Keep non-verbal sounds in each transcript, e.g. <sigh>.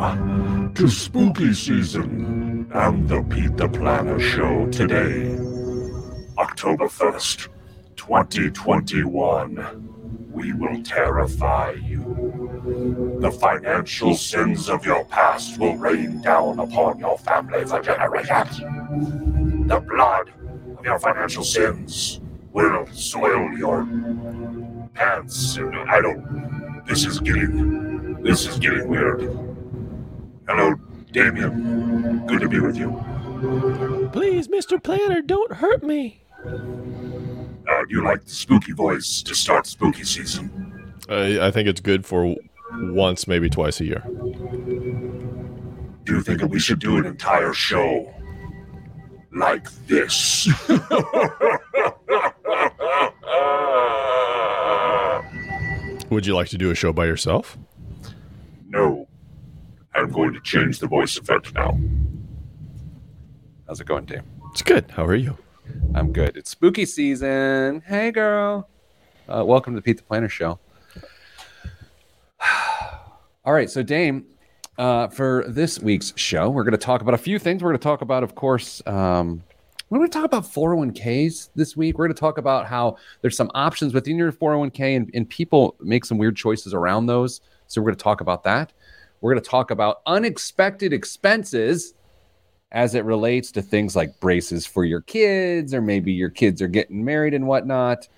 To spooky season and the Pete the Planner show today. October 1st, 2021. We will terrify you. The financial sins of your past will rain down upon your family for generations. The blood of your financial sins will soil your pants. I don't. This is getting. This is getting weird. Hello, Damian. Good to be with you. Please, Mr. Planner, don't hurt me. Uh, you like the spooky voice to start spooky season? I, I think it's good for once, maybe twice a year. Do you think that we should do an entire show like this? <laughs> Would you like to do a show by yourself? no. I'm going to change the voice effect now. How's it going, Dave? It's good. How are you? I'm good. It's spooky season. Hey, girl. Uh, welcome to the Pete the Planner Show. <sighs> All right, so Dame, uh, for this week's show, we're going to talk about a few things. We're going to talk about, of course, um, we're going to talk about 401ks this week. We're going to talk about how there's some options within your 401k and, and people make some weird choices around those. So we're going to talk about that. We're going to talk about unexpected expenses as it relates to things like braces for your kids, or maybe your kids are getting married and whatnot.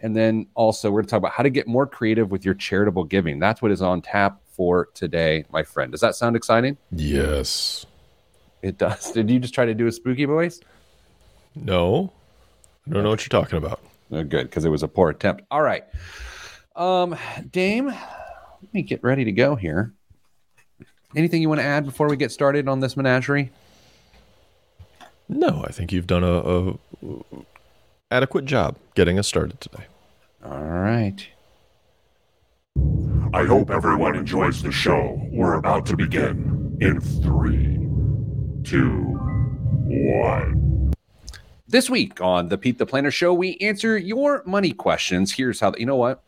And then also, we're going to talk about how to get more creative with your charitable giving. That's what is on tap for today, my friend. Does that sound exciting? Yes. It does. <laughs> Did you just try to do a spooky voice? No. I don't know what you're talking about. Oh, good, because it was a poor attempt. All right. Um, Dame, let me get ready to go here. Anything you want to add before we get started on this menagerie? No, I think you've done a, a adequate job getting us started today. All right. I hope everyone enjoys the show. We're about to begin in three, two, one. This week on the Pete the Planner Show, we answer your money questions. Here's how, you know what?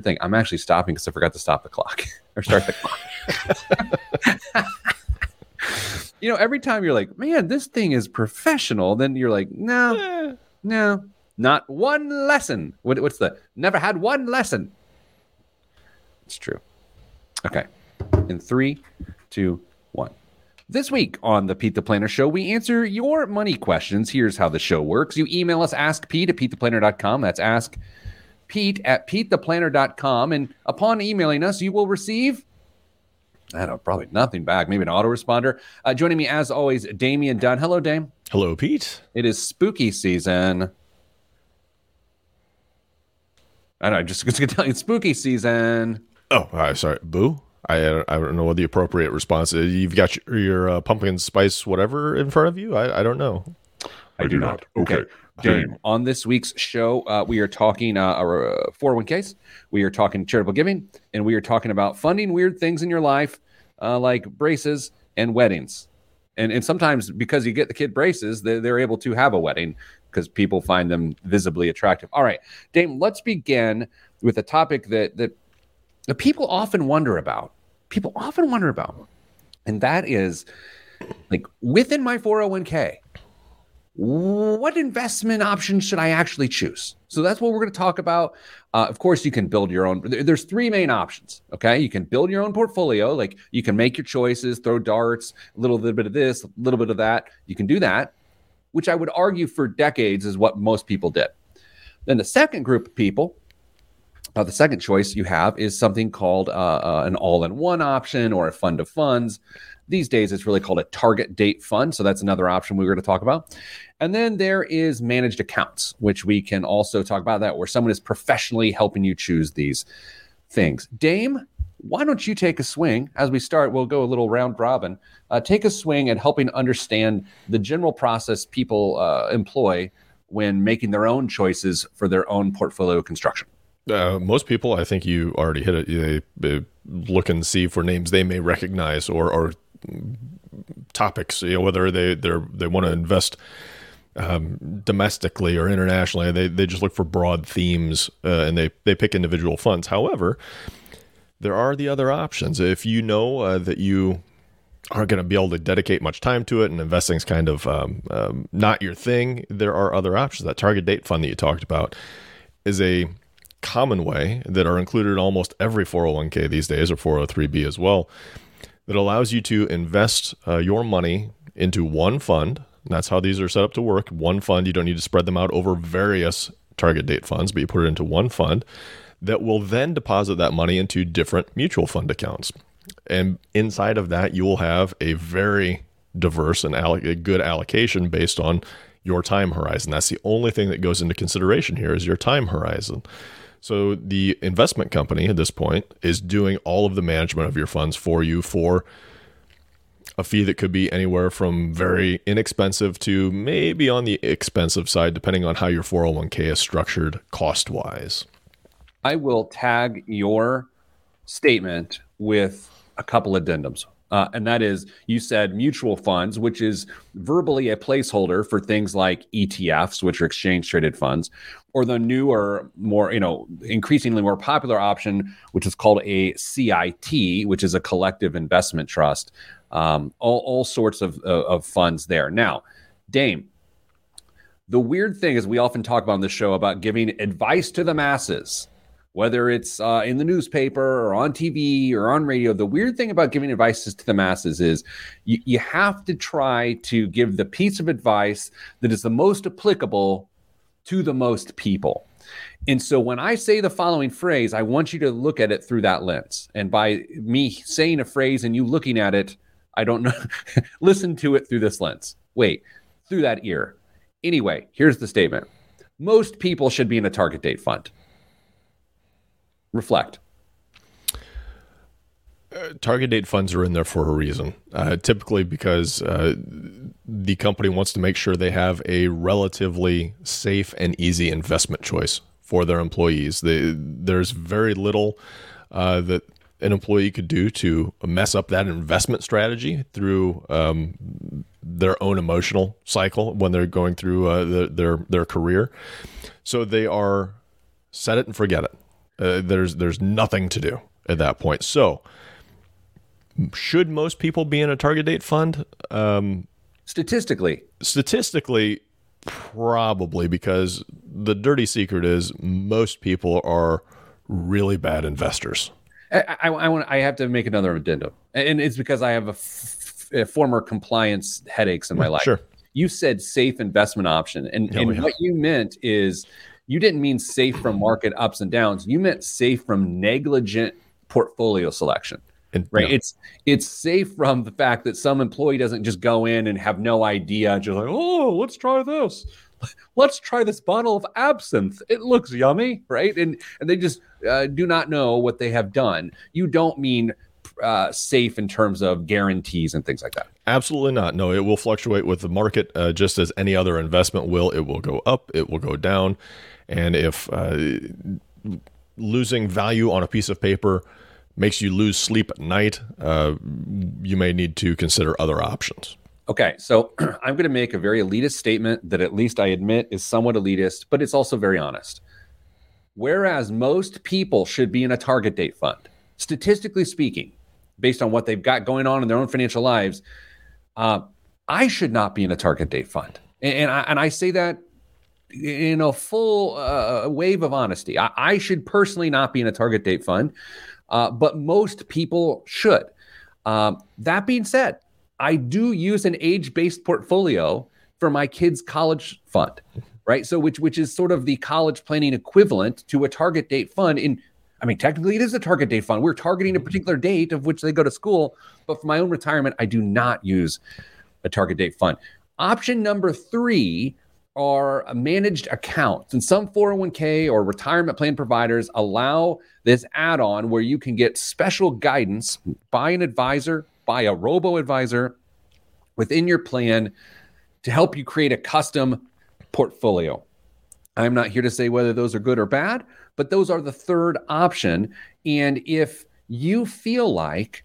Thing. I'm actually stopping because I forgot to stop the clock <laughs> or start the clock. <laughs> you know, every time you're like, man, this thing is professional, then you're like, no, Eh, no, not one lesson. What, what's the never had one lesson? It's true. Okay. In three, two, one. This week on the Pete the Planner Show, we answer your money questions. Here's how the show works. You email us, ask Pete at PeteThePlanner.com. That's ask Pete at PeteThePlanner.com. And upon emailing us, you will receive, I don't know, probably nothing back, maybe an autoresponder. Uh, joining me, as always, Damian Dunn. Hello, Dame. Hello, Pete. It is spooky season. I don't know, just, just gonna tell you, it's spooky season. Oh, uh, sorry. Boo. I I don't know what the appropriate response is. You've got your, your uh, pumpkin spice whatever in front of you. I, I don't know. I do not. Okay. Dame. On this week's show, uh, we are talking uh, our uh, 401ks, we are talking charitable giving, and we are talking about funding weird things in your life, uh, like braces and weddings. And, and sometimes because you get the kid braces, they, they're able to have a wedding because people find them visibly attractive. All right, Dame, let's begin with a topic that, that that people often wonder about. People often wonder about, and that is like within my 401k, what investment options should I actually choose? So that's what we're going to talk about. Uh, of course, you can build your own. There's three main options. Okay, you can build your own portfolio. Like you can make your choices, throw darts, a little bit of this, a little bit of that. You can do that, which I would argue for decades is what most people did. Then the second group of people uh, the second choice you have is something called uh, uh, an all in one option or a fund of funds. These days, it's really called a target date fund. So that's another option we were going to talk about. And then there is managed accounts, which we can also talk about that, where someone is professionally helping you choose these things. Dame, why don't you take a swing as we start? We'll go a little round robin. Uh, take a swing at helping understand the general process people uh, employ when making their own choices for their own portfolio construction. Uh, most people, I think you already hit it. They, they look and see for names they may recognize or, or topics. You know, whether they they they want to invest um, domestically or internationally. They they just look for broad themes uh, and they they pick individual funds. However, there are the other options. If you know uh, that you aren't going to be able to dedicate much time to it and investing's kind of um, um, not your thing, there are other options. That target date fund that you talked about is a common way that are included in almost every 401k these days or 403b as well that allows you to invest uh, your money into one fund. That's how these are set up to work. One fund, you don't need to spread them out over various target date funds, but you put it into one fund that will then deposit that money into different mutual fund accounts. And inside of that, you will have a very diverse and a good allocation based on your time horizon. That's the only thing that goes into consideration here is your time horizon. So the investment company at this point is doing all of the management of your funds for you for a fee that could be anywhere from very inexpensive to maybe on the expensive side, depending on how your 401k is structured cost wise. I will tag your statement with a couple addendums. Uh, and that is, you said mutual funds, which is verbally a placeholder for things like ETFs, which are exchange traded funds, or the newer, more, you know, increasingly more popular option, which is called a CIT, which is a collective investment trust. Um, all, all sorts of, of, of funds there. Now, Dame, the weird thing is we often talk about on the show about giving advice to the masses whether it's uh, in the newspaper or on TV or on radio. The weird thing about giving advice to the masses is you, you have to try to give the piece of advice that is the most applicable to the most people. And so when I say the following phrase, I want you to look at it through that lens. And by me saying a phrase and you looking at it, I don't know, <laughs> listen to it through this lens. Wait, through that ear. Anyway, here's the statement most people should be in a target date fund reflect? Uh, target date funds are in there for a reason. Uh, typically, because uh, the company wants to make sure they have a relatively safe and easy investment choice for their employees. They, there's very little uh, that an employee could do to mess up that investment strategy through um, their own emotional cycle when they're going through uh, the, their their career. So they are set it and forget it. Uh, there's there's nothing to do at that point. So, should most people be in a target date fund? Um, statistically, statistically, probably because the dirty secret is most people are really bad investors. I, I, I want I have to make another addendum, and it's because I have a, f- a former compliance headaches in my life. Sure. You said safe investment option, and, and what you meant is you didn't mean safe from market ups and downs. You meant safe from negligent portfolio selection. And, right. Yeah. It's it's safe from the fact that some employee doesn't just go in and have no idea, just like, oh, let's try this. <laughs> Let's try this bottle of absinthe. It looks yummy, right? And and they just uh, do not know what they have done. You don't mean uh, safe in terms of guarantees and things like that. Absolutely not. No, it will fluctuate with the market uh, just as any other investment will. It will go up, it will go down. And if uh, losing value on a piece of paper makes you lose sleep at night, uh, you may need to consider other options. Okay, so <clears throat> I'm going to make a very elitist statement that at least I admit is somewhat elitist, but it's also very honest. Whereas most people should be in a target date fund, statistically speaking, based on what they've got going on in their own financial lives, uh, I should not be in a target date fund. And, and, I, and I say that in a full uh, wave of honesty. I, I, should personally not be in a target date fund, uh, but most people should. Um, that being said, I do use an age based portfolio for my kids' college fund, right? So, which which is sort of the college planning equivalent to a target date fund. In, I mean, technically, it is a target date fund. We're targeting a particular date of which they go to school, but for my own retirement, I do not use a target date fund. Option number three are managed accounts. And some 401k or retirement plan providers allow this add on where you can get special guidance by an advisor, by a robo advisor within your plan to help you create a custom portfolio. I'm not here to say whether those are good or bad, but those are the third option. And if you feel like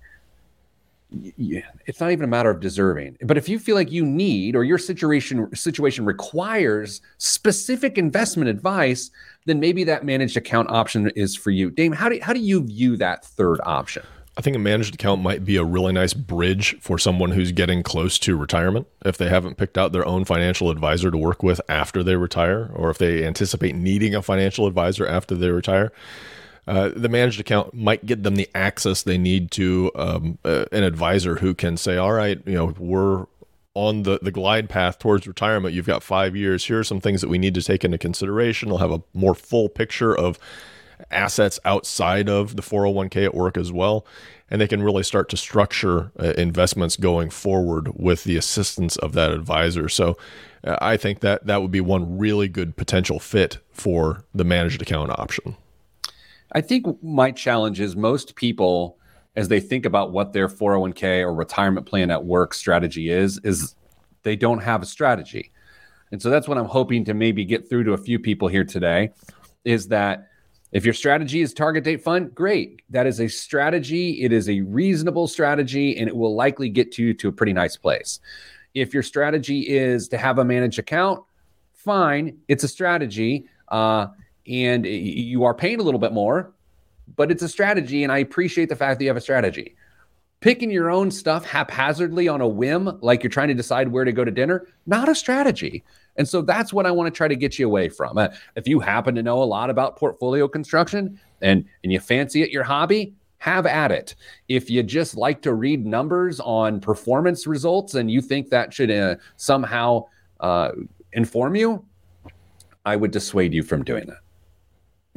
it's not even a matter of deserving. But if you feel like you need or your situation situation requires specific investment advice then maybe that managed account option is for you. Dame how do, how do you view that third option? I think a managed account might be a really nice bridge for someone who's getting close to retirement if they haven't picked out their own financial advisor to work with after they retire, or if they anticipate needing a financial advisor after they retire. Uh, the managed account might get them the access they need to um, uh, an advisor who can say, "All right, you know, we're on the, the glide path towards retirement. You've got five years. Here are some things that we need to take into consideration. They'll have a more full picture of assets outside of the 401k at work as well. And they can really start to structure uh, investments going forward with the assistance of that advisor. So uh, I think that that would be one really good potential fit for the managed account option. I think my challenge is most people, as they think about what their 401k or retirement plan at work strategy is, is they don't have a strategy. And so that's what I'm hoping to maybe get through to a few people here today is that if your strategy is target date fund, great. That is a strategy. It is a reasonable strategy and it will likely get you to a pretty nice place. If your strategy is to have a managed account, fine. It's a strategy. Uh, and you are paying a little bit more, but it's a strategy. And I appreciate the fact that you have a strategy. Picking your own stuff haphazardly on a whim, like you're trying to decide where to go to dinner, not a strategy. And so that's what I want to try to get you away from. Uh, if you happen to know a lot about portfolio construction and, and you fancy it your hobby, have at it. If you just like to read numbers on performance results and you think that should uh, somehow uh, inform you, I would dissuade you from doing that.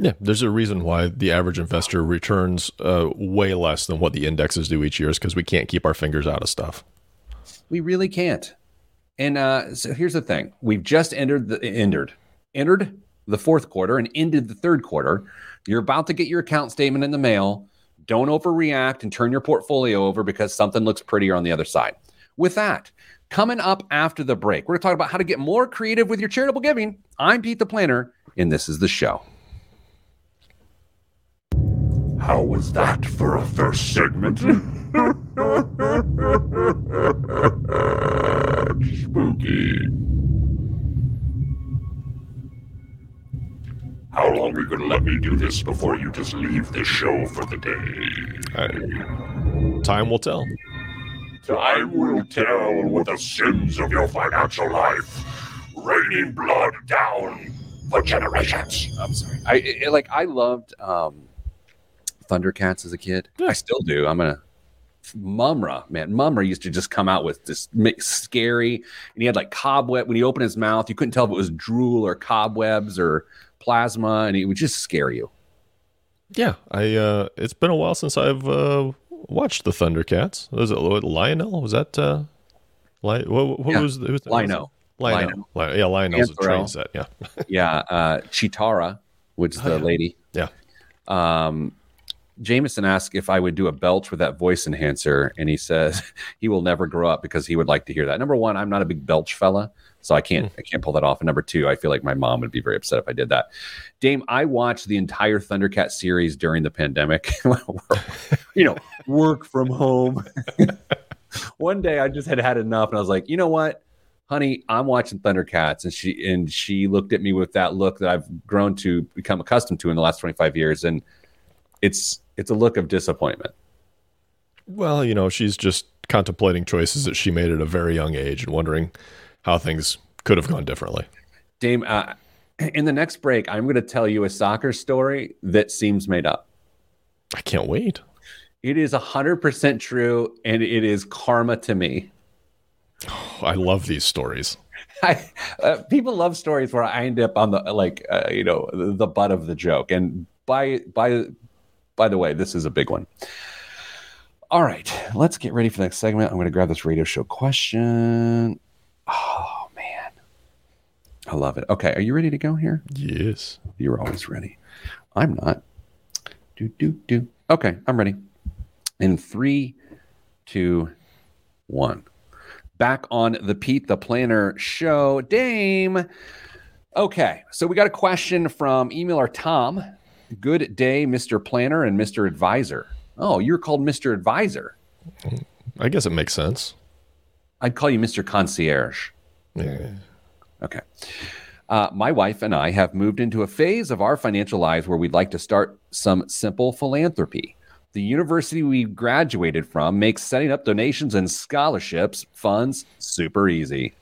Yeah, there's a reason why the average investor returns uh, way less than what the indexes do each year is because we can't keep our fingers out of stuff. We really can't. And uh, so here's the thing: we've just entered the entered entered the fourth quarter and ended the third quarter. You're about to get your account statement in the mail. Don't overreact and turn your portfolio over because something looks prettier on the other side. With that, coming up after the break, we're going to talk about how to get more creative with your charitable giving. I'm Pete the Planner, and this is the show. How was that for a first segment? <laughs> Spooky. How long are you gonna let me do this before you just leave the show for the day? I, time will tell. Time will tell with the sins of your financial life, raining blood down for generations. I'm sorry. I it, like I loved um, Thundercats as a kid. Yeah. I still do. I'm gonna Mumm-Ra, man. Mumm-Ra used to just come out with this scary, and he had like cobweb. When he opened his mouth, you couldn't tell if it was drool or cobwebs or plasma, and it would just scare you. Yeah, I. Uh, it's been a while since I've uh, watched the Thundercats. Was it Lionel? Was that? Uh, what, what Yeah, was? Was Lion-O. Lionel. Li- yeah, Lionel's a train set. Yeah. <laughs> yeah, uh, Cheetara, which is Oh, the yeah. lady. Yeah. Um, Jameson asked if I would do a belch with that voice enhancer, and he says <laughs> he will never grow up because he would like to hear that. Number one, I'm not a big belch fella, so I can't hmm. I can't pull that off. And number two, I feel like my mom would be very upset if I did that. Dame, I watched the entire Thundercat series during the pandemic. <laughs> you know, work from home. <laughs> one day I just had had enough, and I was like, you know what? honey, I'm watching Thundercats, and she and she looked at me with that look that I've grown to become accustomed to in the last 25 years, and it's it's a look of disappointment. Well, you know, she's just contemplating choices that she made at a very young age and wondering how things could have gone differently. Dame, uh, in the next break, I'm going to tell you a soccer story that seems made up. I can't wait. It is 100% true, and it is karma to me. I love these stories. <laughs> I, uh, people love stories where I end up on the like uh, you know the, the butt of the joke. And by by by the way, this is a big one. All right, let's get ready for the next segment. I'm going to grab this radio show question. Oh man, I love it. Okay, are you ready to go here? Yes. You're always ready. I'm not. Do do do. Okay, I'm ready. In three, two, one. Back on the Pete the Planner show, Dame. Okay, so we got a question from emailer Tom. Good day, Mr. Planner and Mr. Advisor. Oh, you're called Mr. Advisor. I guess it makes sense. I'd call you Mr. Concierge. Yeah. Okay. Uh, my wife and I have moved into a phase of our financial lives where we'd like to start some simple philanthropy. the university we graduated from makes setting up donations and scholarships funds super easy.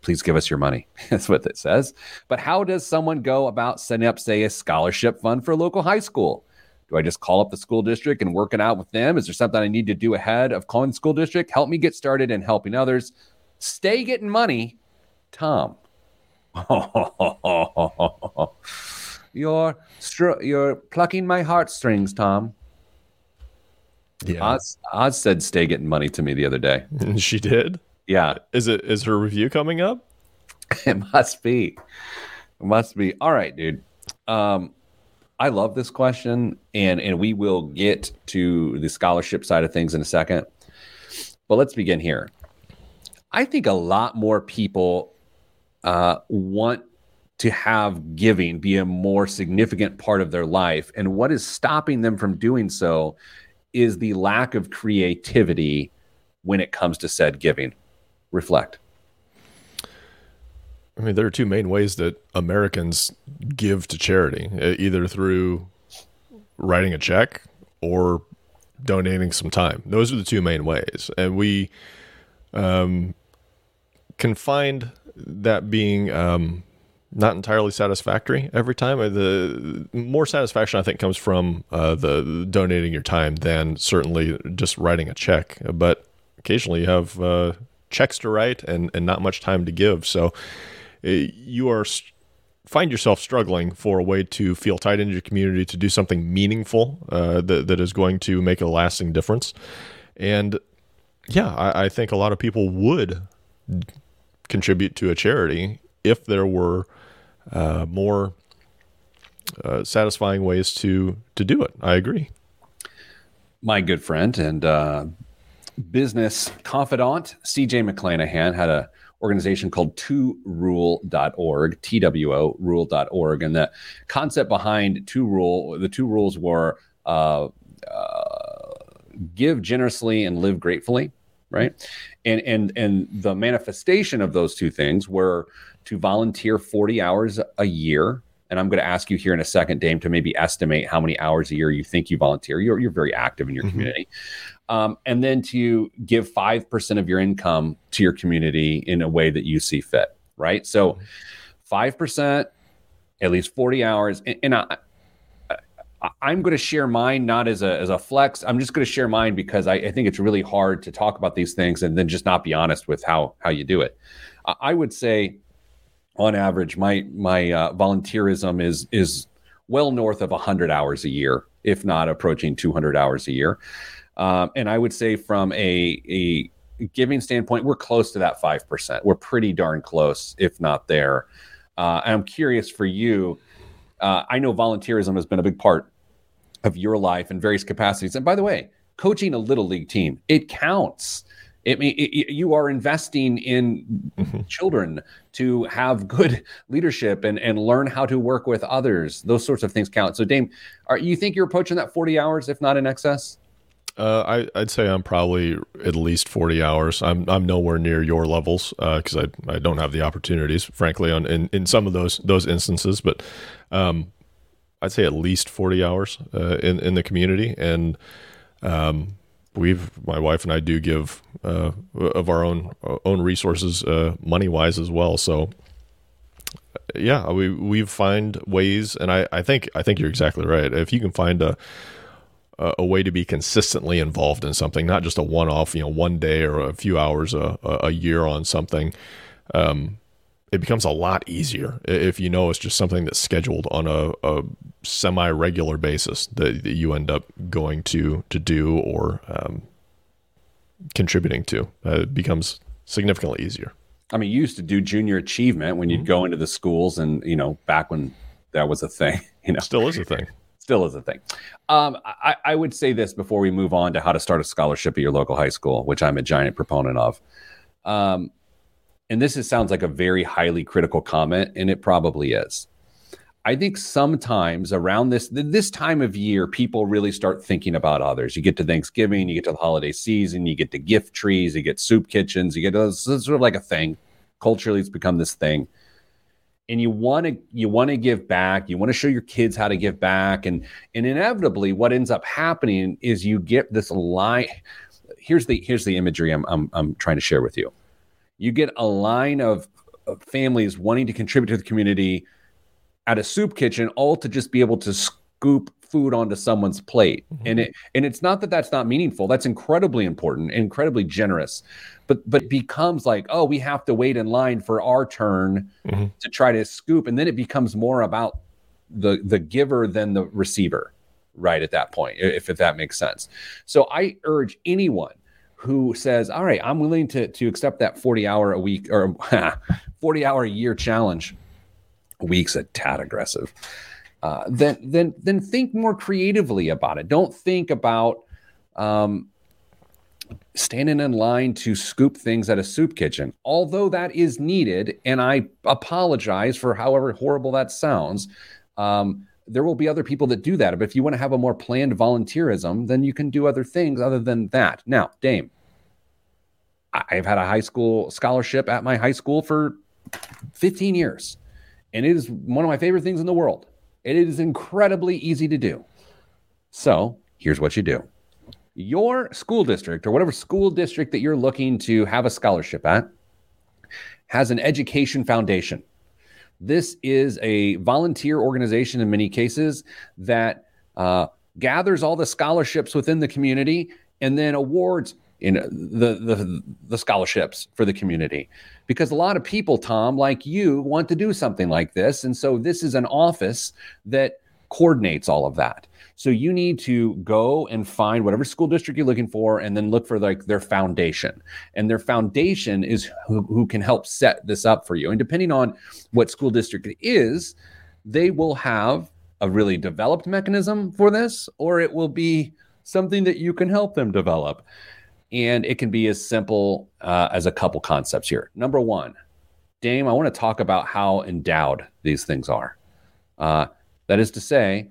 Please give us your money. <laughs> That's what it says. But how does someone go about setting up, say, a scholarship fund for a local high school? Do I just call up the school district and work it out with them? Is there something I need to do ahead of calling the school district? Help me get started in helping others. Stay getting money, Tom. <laughs> you're str- you're plucking my heartstrings, Tom. Yeah, Oz, Oz said stay getting money to me the other day. <laughs> she did. Yeah, Is it is her review coming up? <laughs> it must be. It must be. All right, dude. Um, I love this question, and and we will get to the scholarship side of things in a second. But let's begin here. I think a lot more people uh, want to have giving be a more significant part of their life, and what is stopping them from doing so is the lack of creativity when it comes to said giving. Reflect. I mean, there are two main ways that Americans give to charity, either through writing a check or donating some time. Those are the two main ways. And we um, can find that being um, not entirely satisfactory every time. Uh, The more satisfaction, I think, comes from uh, the donating your time than certainly just writing a check. But occasionally you have uh, checks to write and, and not much time to give. So uh, you are find yourself struggling for a way to feel tied into your community to do something meaningful uh, that, that is going to make a lasting difference. And yeah I, I think a lot of people would contribute to a charity if there were uh, more uh, satisfying ways to to do it. I agree. My good friend and uh, business confidant CJ McClanahan had a organization called two-rule.org, T-W-O, rule.org. And the concept behind two rule, the two rules were uh, uh, give generously and live gratefully, right? And, and, and the manifestation of those two things were to volunteer 40 hours a year and I'm going to ask you here in a second, Dame, to maybe estimate how many hours a year you think you volunteer. You're, you're very active in your Mhm. community. Um, and then to give 5% of your income to your community in a way that you see fit, right? So 5%, at least 40 hours. And, and I, I'm going to share mine not as a, as a flex. I'm just going to share mine because I, I think it's really hard to talk about these things and then just not be honest with how, how you do it. I would say on average, my my uh, volunteerism is is well north of 100 hours a year, if not approaching 200 hours a year. Um, and I would say from a a giving standpoint, we're close to that five percent. We're pretty darn close, if not there. Uh, I'm curious for you. Uh, I know volunteerism has been a big part of your life in various capacities. And by the way, coaching a little league team it counts. It mean it, you are investing in Mhm. children to have good <laughs> leadership and and learn how to work with others. Those sorts of things count. So, Dame, are you think you're approaching that 40 hours, if not in excess? Uh, I, I'd say I'm probably at least 40 hours. I'm I'm nowhere near your levels because I, I don't have the opportunities, frankly, on in, in some of those those instances. But um, I'd say at least 40 hours uh, in in the community, and um, we've my wife and I do give uh, of our own own resources, uh, money wise as well. So yeah, we we find ways, and I, I think I think you're exactly right. If you can find a a way to be consistently involved in something, not just a one-off, you know, one day or a few hours a, a a year on something, um, it becomes a lot easier if you know it's just something that's scheduled on a, a semi-regular basis that, that you end up going to to do or um, contributing to. Uh, it becomes significantly easier. I mean, you used to do junior achievement when you'd go into the schools, and you know, back when that was a thing. <laughs> You know, Still is a thing. still is a thing. Um, I, I would say this before we move on to how to start a scholarship at your local high school, which I'm a giant proponent of. Um, and this is, sounds like a very highly critical comment, and it probably is. I think sometimes around this this time of year, people really start thinking about others. You get to Thanksgiving, you get to the holiday season, you get to gift trees, you get soup kitchens, you get it's sort of like a thing. Culturally, it's become this thing. and you want to you want to give back you want to show your kids how to give back and and inevitably what ends up happening is you get this line here's the here's the imagery i'm i'm, I'm trying to share with you you get a line of, of families wanting to contribute to the community at a soup kitchen all to just be able to scoop food onto someone's plate. Mm-hmm. and it and it's not that that's not meaningful. That's incredibly important incredibly generous. But but it becomes like oh we have to wait in line for our turn mm-hmm. to try to scoop. And then it becomes more about the the giver than the receiver right at that point if, if that makes sense. So i urge anyone who says all right i'm willing to to accept that 40 hour a week or <laughs> 40 hour a year challenge weeks a tad aggressive uh, then then then think more creatively about it. Don't think about um, standing in line to scoop things at a soup kitchen. Although that is needed, and I apologize for however horrible that sounds. Um, there will be other people that do that. But if you want to have a more planned volunteerism, then you can do other things other than that. Now, Dame, I've had a high school scholarship at my high school for 15 years, and it is one of my favorite things in the world. It is incredibly easy to do. So here's what you do your school district or whatever school district that you're looking to have a scholarship at has an education foundation. This is a volunteer organization in many cases that uh, gathers all the scholarships within the community and then awards in the, the the scholarships for the community. Because a lot of people tom like you want to do something like this. And so this is an office that coordinates all of that so you need to go and find whatever school district you're looking for and then look for like their foundation and their foundation is who, who can help set this up for you and depending on what school district it is they will have a really developed mechanism for this or it will be something that you can help them develop and it can be as simple uh, as a couple concepts here. Number one, Dame, I want to talk about how endowed these things are. Uh, that is to say,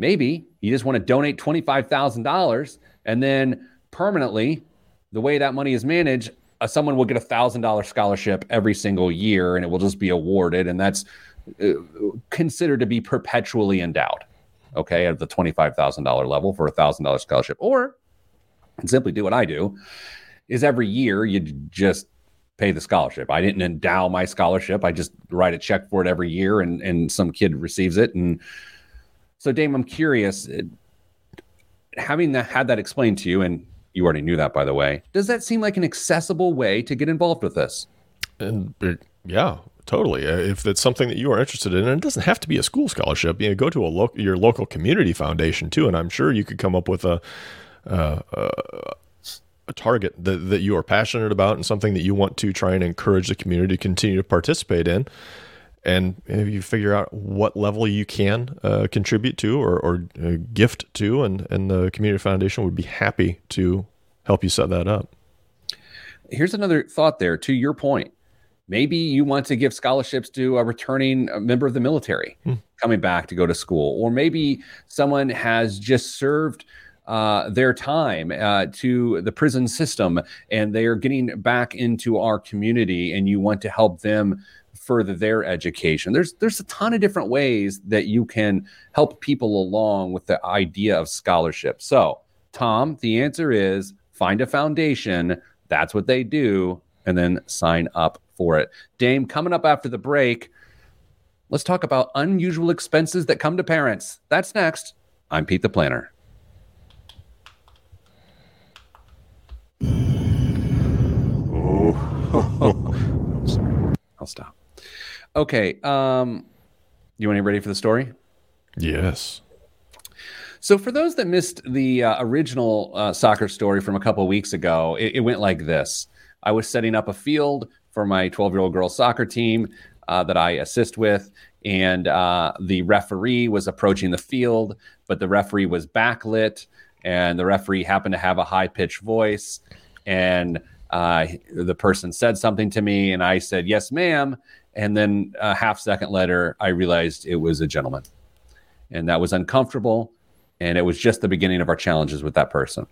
maybe you just want to donate $25,000 and then permanently, the way that money is managed, uh, someone will get a $1,000 scholarship every single year and it will just be awarded. And that's uh, considered to be perpetually endowed, okay, at the $25,000 level for a $1,000 scholarship. Or and simply do what I do is every year you just pay the scholarship. I didn't endow my scholarship. I just write a check for it every year and and some kid receives it and so Dame I'm curious having that had that explained to you and you already knew that by the way. Does that seem like an accessible way to get involved with this? And yeah, totally. Uh, if it's something that you are interested in, and it doesn't have to be a school scholarship, you know, go to a lo- your local community foundation too, and I'm sure you could come up with a uh, a target that, that you are passionate about and something that you want to try and encourage the community to continue to participate in. And if you figure out what level you can uh, contribute to or, or uh, gift to, and, and the community foundation would be happy to help you set that up. Here's another thought there to your point. Maybe you want to give scholarships to a returning member of the military hmm. coming back to go to school, or maybe someone has just served uh, their time uh, to the prison system and they are getting back into our community and you want to help them further their education. There's there's a ton of different ways that you can help people along with the idea of scholarship. So tom the answer is find a foundation. That's what they do and then sign up for it. Dame coming up after the break let's talk about unusual expenses that come to parents. That's next. I'm pete the planner. Oh, <laughs> I'll stop. Okay. Um, you want to get ready for the story? Yes. So, for those that missed the uh, original uh, soccer story from a couple weeks ago, it, it, went like this I was setting up a field for my 12 year old girls soccer team uh, that I assist with, and uh, the referee was approaching the field, but the referee was backlit, and the referee happened to have a high pitched voice. And uh, the person said something to me, and I said, Yes, ma'am. And then a half second later, I realized it was a gentleman. And that was uncomfortable. And it was just the beginning of our challenges with that person.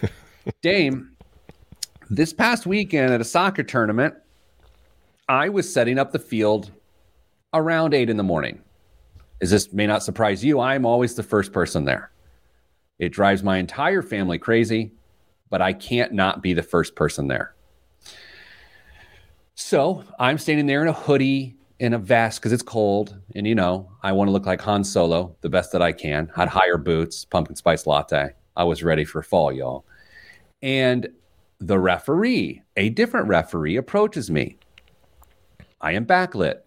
<laughs> Dame, this past weekend at a soccer tournament, I was setting up the field around eight in the morning. As this may not surprise you, I'm always the first person there. It drives my entire family crazy, but I can't not be the first person there. So I'm standing there in a hoodie, in a vest because it's cold. And, you know, I want to look like Han Solo the best that I can. I'd higher boots, pumpkin spice latte. I was ready for fall, y'all. And the referee, a different referee, approaches me. I am backlit.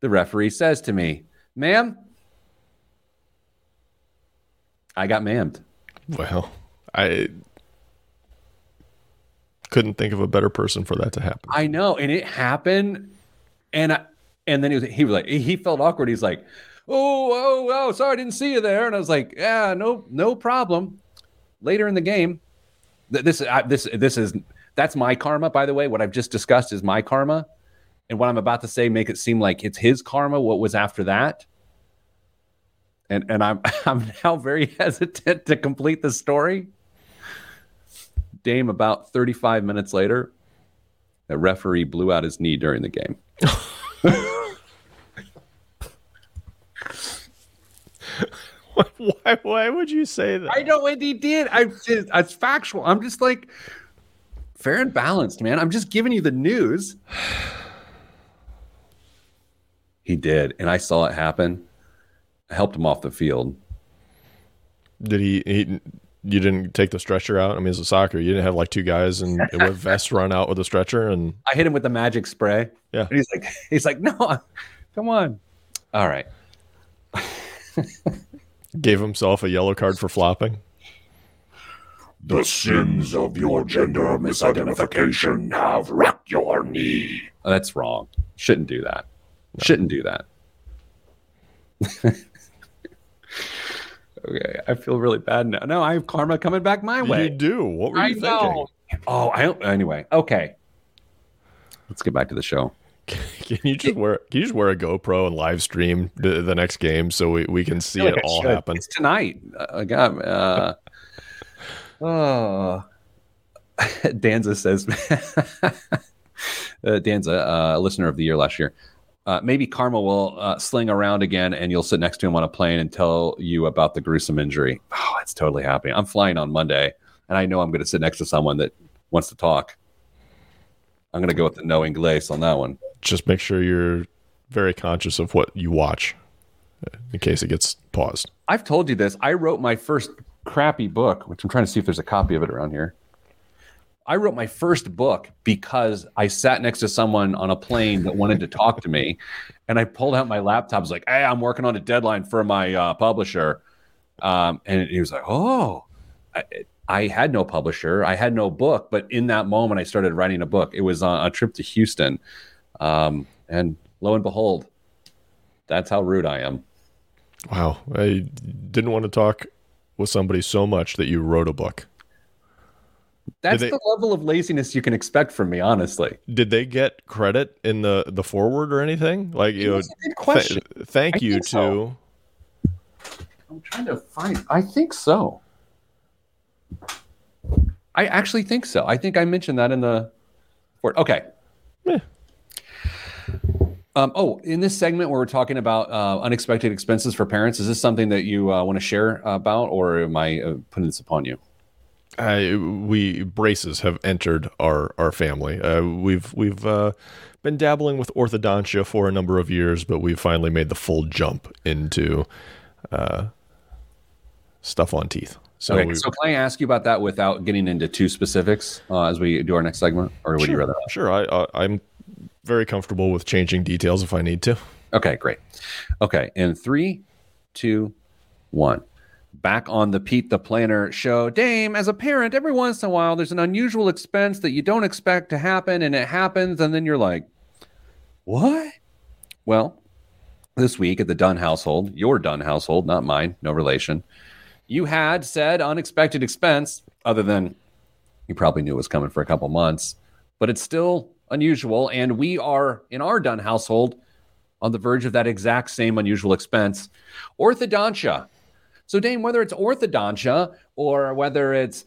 The referee says to me, Ma'am, I got mammed. Well, I couldn't think of a better person for that to happen. I know, and it happened, and I, and then he was he was like he felt awkward. He's like, "Oh, oh, oh, sorry, I didn't see you there." And I was like, "Yeah, no, no problem." Later in the game, th- this I, this this is that's my karma. By the way, what I've just discussed is my karma, and what I'm about to say make it seem like it's his karma. What was after that? And and I'm <laughs> I'm now very <laughs> hesitant to complete the story. Dame about 35 minutes later, the referee blew out his knee during the game. <laughs> why, why would you say that? I know what he did. I just, it's factual. I'm just like fair and balanced, man. I'm just giving you the news. <sighs> He did, and I saw it happen. I helped him off the field. Did he, he? You didn't take the stretcher out. I mean, it's a soccer. You didn't have like two guys and <laughs> with vests run out with a stretcher and I hit him with the magic spray. Yeah. And he's like, he's like, no, come on. All right. <laughs> gave himself a yellow card for flopping. The sins of your gender misidentification have wrecked your knee. Oh, that's wrong. Shouldn't do that. Shouldn't do that. <laughs> okay, I feel really bad now. No, I have karma coming back my way. You do. What were you I thinking? know. Oh, I don't. Anyway, okay. Let's get back to the show. <laughs> Can you just wear can you just wear a GoPro and live stream the, the next game so we, we can see like it I all should. happen? It's tonight. Uh, God, uh, <laughs> oh. <laughs> Danza says, uh, Danza, uh, a listener of the year last year. Uh, maybe karma will uh, sling around again, and you'll sit next to him on a plane and tell you about the gruesome injury. Oh, it's totally happening. I'm flying on Monday, and I know I'm going to sit next to someone that wants to talk. I'm going to go with the no Inglés on that one. Just make sure you're very conscious of what you watch uh, in case it gets paused. I've told you this. I wrote my first crappy book, which I'm trying to see if there's a copy of it around here. I wrote my first book because I sat next to someone on a plane that wanted to talk to me, and I pulled out my laptop. I was like, "Hey, I'm working on a deadline for my uh, publisher," um, and he was like, "Oh." I, I had no publisher. I had no book, but in that moment, I started writing a book. It was on a trip to Houston, um, and lo and behold, that's how rude I am. Wow. I didn't want to talk with somebody so much that you wrote a book. That's they- the level of laziness you can expect from me, honestly. Did they get credit in the the forward or anything? Like you know, a good th- question. thank I you to so. I'm trying to find. I think so. I actually think so. I think I mentioned that in the. For, okay. Yeah. Um, oh, in this segment where we're talking about uh, unexpected expenses for parents, is this something that you uh, want to share about, or am I uh, putting this upon you? I, we braces have entered our our family. Uh, we've we've uh, been dabbling with orthodontia for a number of years, but we've finally made the full jump into uh, stuff on teeth. So okay, we, so can I ask you about that without getting into too specifics uh, as we do our next segment, or would sure, you rather? sure, I, I I'm very comfortable with changing details if I need to. Okay, great. Okay, in three, two, one. Back on the Pete the Planner show. Dame, as a parent, every once in a while there's an unusual expense that you don't expect to happen, and it happens, and then you're like, what? Well, this week at the Dunn household, your Dunn household, not mine, no relation, you had said unexpected expense, other than you probably knew it was coming for a couple months, but it's still unusual. And we are in our Dunn household on the verge of that exact same unusual expense orthodontia. So, Dane, whether it's orthodontia or whether it's,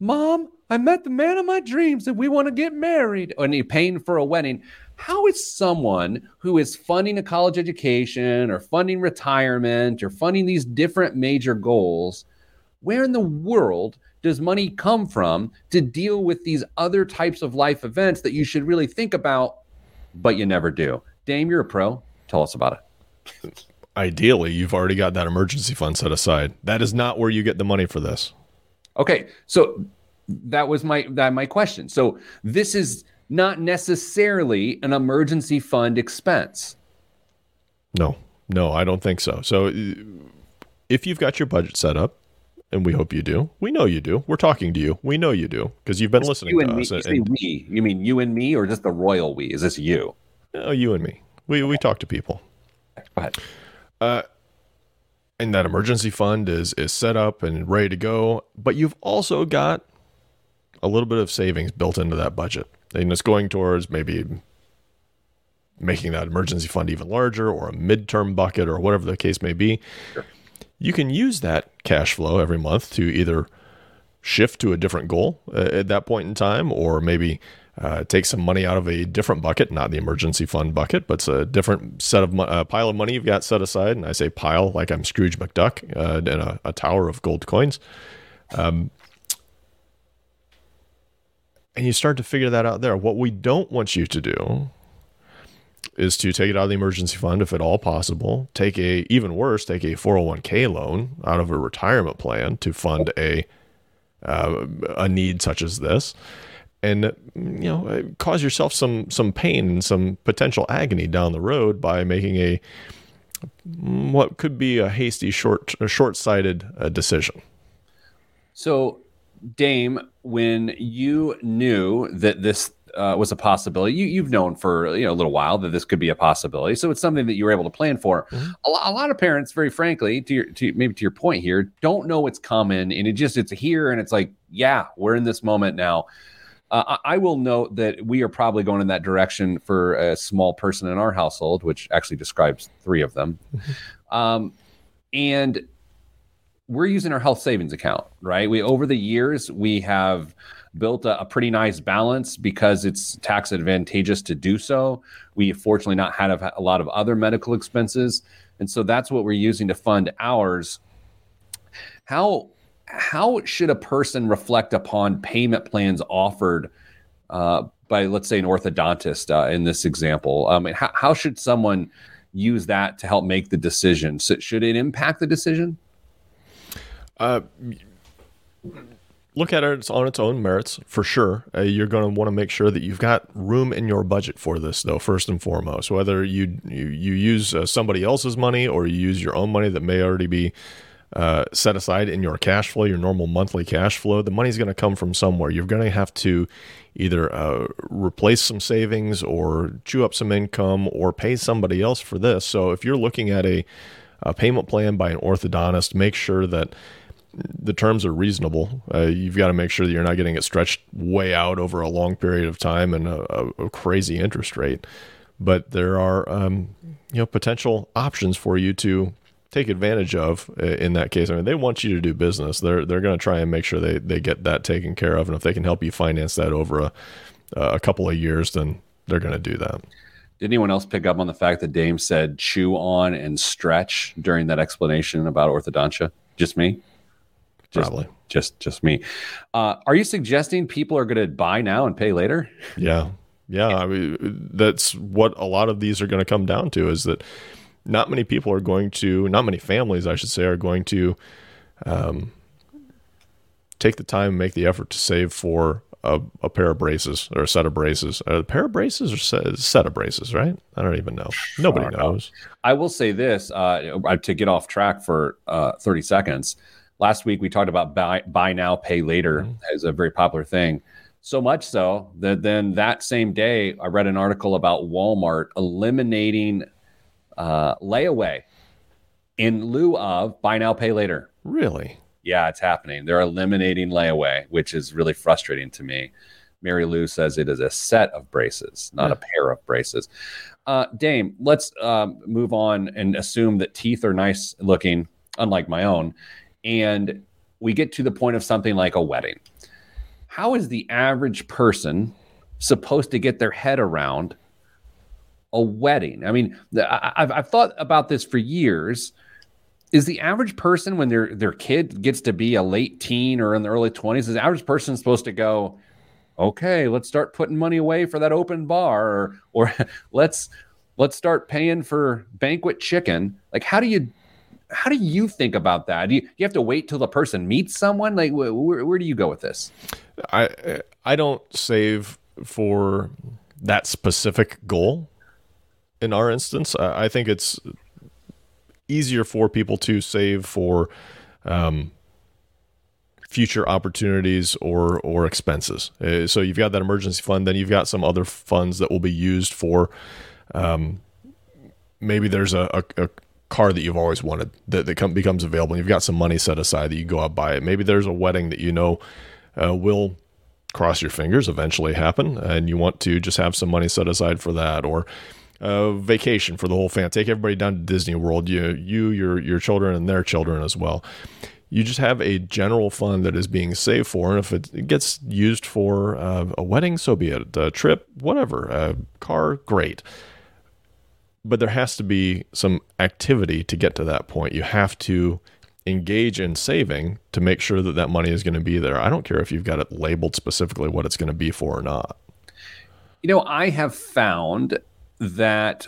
Mom, I met the man of my dreams and we want to get married. And you're paying for a wedding. How is someone who is funding a college education or funding retirement or funding these different major goals, where in the world does money come from to deal with these other types of life events that you should really think about, but you never do? Dame, you're a pro. Tell us about it. <laughs> Ideally, you've already got that emergency fund set aside. That is not where you get the money for this. Okay, so that was my that my question. So this is not necessarily an emergency fund expense. No, no, I don't think so. So uh, if you've got your budget set up, and we hope you do, we know you do. We're talking to you. We know you do because you've been listening you to and us. Me. and- You, say we. you mean you and me, or just the royal we? Is this you? No, you and me. We we talk to people. Go ahead. Uh, and that emergency fund is is set up and ready to go, but you've also got a little bit of savings built into that budget, and it's going towards maybe making that emergency fund even larger, or a midterm bucket, or whatever the case may be. You can use that cash flow every month to either shift to a different goal uh, at that point in time, or maybe uh, take some money out of a different bucket, not the emergency fund bucket, but it's a different set of uh, pile of money you've got set aside. And I say pile like I'm Scrooge McDuck uh, in a, a tower of gold coins. Um, and you start to figure that out there. What we don't want you to do is to take it out of the emergency fund if at all possible. Take a even worse, take a 401k loan out of a retirement plan to fund a uh, a need such as this, and you know cause yourself some some pain and some potential agony down the road by making a what could be a hasty, short, short sighted uh, decision. So, Dame, when you knew that this uh, was a possibility, you, you've known for you know a little while that this could be a possibility. So it's something that you were able to plan for. A, lo- a lot of parents, very frankly, to your to maybe to your point here, don't know what's coming, and it just it's here, and it's like, yeah, we're in this moment now. Uh, I I will note that we are probably going in that direction for a small person in our household, which actually describes three of them. <laughs> Um, and we're using our health savings account, right? We over the years we have built a, a pretty nice balance because it's tax advantageous to do so. We fortunately not had a, a lot of other medical expenses, and so that's what we're using to fund ours. How how should a person reflect upon payment plans offered uh, by, let's say, an orthodontist uh, in this example? Um, and how, how should someone use that to help make the decision? So should it impact the decision? Uh, look at it on its own merits for sure. Uh, you're going to want to make sure that you've got room in your budget for this, though. First and foremost, whether you you, you use uh, somebody else's money or you use your own money that may already be uh, set aside in your cash flow, your normal monthly cash flow, the money's going to come from somewhere. You're going to have to either uh, replace some savings or chew up some income or pay somebody else for this. So if you're looking at a, a payment plan by an orthodontist, make sure that the terms are reasonable. Uh, you've got to make sure that you're not getting it stretched way out over a long period of time and a, a, crazy interest rate. But there are, um, you know, potential options for you to take advantage of uh, in that case. I mean, they want you to do business. They're they're going to try and make sure they they get that taken care of, and if they can help you finance that over a a couple of years, then they're going to do that. Did anyone else pick up on the fact that Dame said chew on and stretch during that explanation about orthodontia? Just me? Just, Probably. Just just me. Uh, are you suggesting people are going to buy now and pay later? Yeah. Yeah. I mean, that's what a lot of these are going to come down to is that not many people are going to, not many families, I should say, are going to um, take the time and make the effort to save for a, a pair of braces or a set of braces. A pair of braces or set, set of braces, right? I don't even know. Nobody I don't know. knows. I will say this uh, to get off track for uh, 30 seconds. Last week we talked about buy, buy now, pay later as a very popular thing. So much so that then that same day I read an article about Walmart eliminating uh, layaway in lieu of buy now, pay later. Really? Yeah, it's happening. They're eliminating layaway, which is really frustrating to me. Mary Lou says it is a set of braces, not a pair of braces. Uh, Dame, let's um, move on and assume that teeth are nice looking, unlike my own. And we get to the point of something like a wedding. how is the average person supposed to get their head around a wedding? I mean, I, have I've thought about this for years. Is the average person when their their kid gets to be a late teen or in the early twenties, is the average person supposed to go, okay, let's start putting money away for that open bar, or or <laughs> let's let's start paying for banquet chicken? Like, how do you how do you think about that? Do you, you have to wait till the person meets someone? Like, wh- where, where do you go with this? I I don't save for that specific goal. In our instance, I, think it's easier for people to save for um, future opportunities or or expenses. Uh, so you've got that emergency fund, then you've got some other funds that will be used for. Um, maybe there's a, a, a car that you've always wanted that, that come, becomes available. And you've got some money set aside that you go out buy it. Maybe there's a wedding that you know uh, will cross your fingers eventually happen, and you want to just have some money set aside for that, or a vacation for the whole family. Take everybody down to Disney World. You, you, your your children, and their children as well. You just have a general fund that is being saved for, and if it gets used for uh, a wedding, so be it. A trip, whatever. A car, great but there has to be some activity to get to that point. You have to engage in saving to make sure that that money is going to be there. I don't care if you've got it labeled specifically what it's going to be for or not. You know, I have found that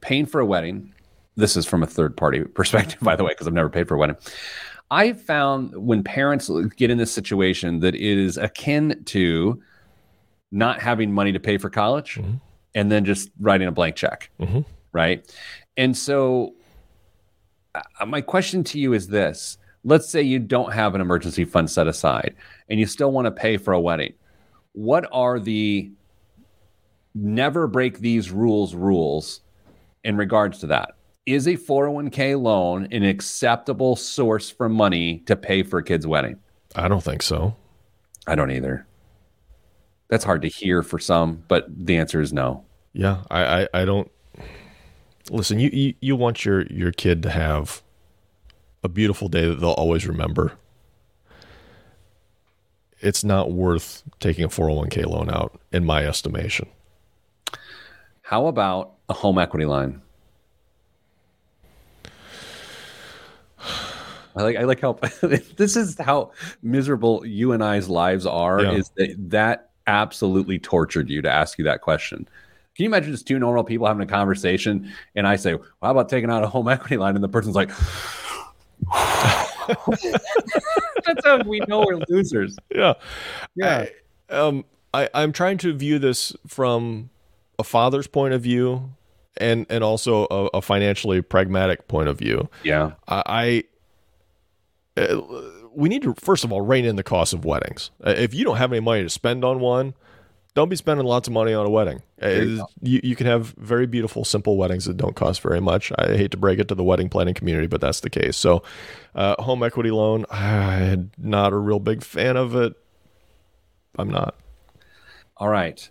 paying for a wedding, this is from a third party <laughs> perspective, by the way, because I've never paid for a wedding. I found when parents get in this situation that it is akin to not having money to pay for college. Mm-hmm and then just writing a blank check. Mm-hmm. Right. And so, uh, my question to you is this let's say you don't have an emergency fund set aside and you still want to pay for a wedding. What are the never break these rules rules in regards to that? Is a 401k loan an acceptable source for money to pay for a kid's wedding? I don't think so. I don't either. That's hard to hear for some, but the answer is no. Yeah, I, I, I don't listen. You, you you want your your kid to have a beautiful day that they'll always remember. It's not worth taking a 401k loan out, in my estimation. How about a home equity line? I like I like how <laughs> this is how miserable you and I's lives are. Yeah. Is that that absolutely tortured you to ask you that question? Can you imagine just two normal people having a conversation and I say, well, how about taking out a home equity line? And the person's like, <laughs> that's how we know we're losers. Yeah. Yeah. I, um, I, I'm trying to view this from a father's point of view and, and also a, a financially pragmatic point of view. Yeah. I, I uh, we need to first of all rein in the cost of weddings. Uh, if you don't have any money to spend on one, don't be spending lots of money on a wedding. You, you, you, can have very beautiful, simple weddings that don't cost very much. I hate to break it to the wedding planning community, but that's the case. So, uh, home equity loan, I'm not a real big fan of it. I'm not. All right.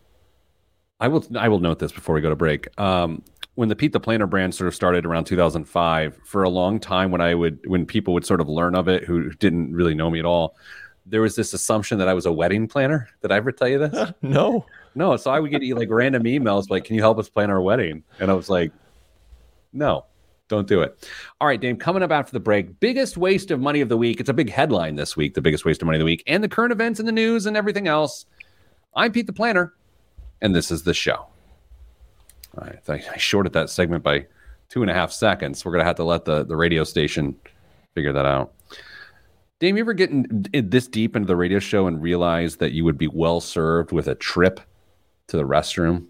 I will I will note this before we go to break. Um, when the Pete the Planner brand sort of started around 2005, for a long time when I would when people would sort of learn of it who didn't really know me at all, there was this assumption that I was a wedding planner. Did I ever tell you this? <laughs> no. No. So I would get like random emails like, "Can you help us plan our wedding?" And I was like, "No, don't do it." All right, Dame. Coming up after the break, biggest waste of money of the week. It's a big headline this week. The biggest waste of money of the week, and the current events in the news and everything else. I'm Pete the Planner, and this is the show. All right, I shorted that segment by two and a half seconds. We're gonna have to let the the radio station figure that out. Dame, you ever get in, in this deep into the radio show and realize that you would be well served with a trip to the restroom?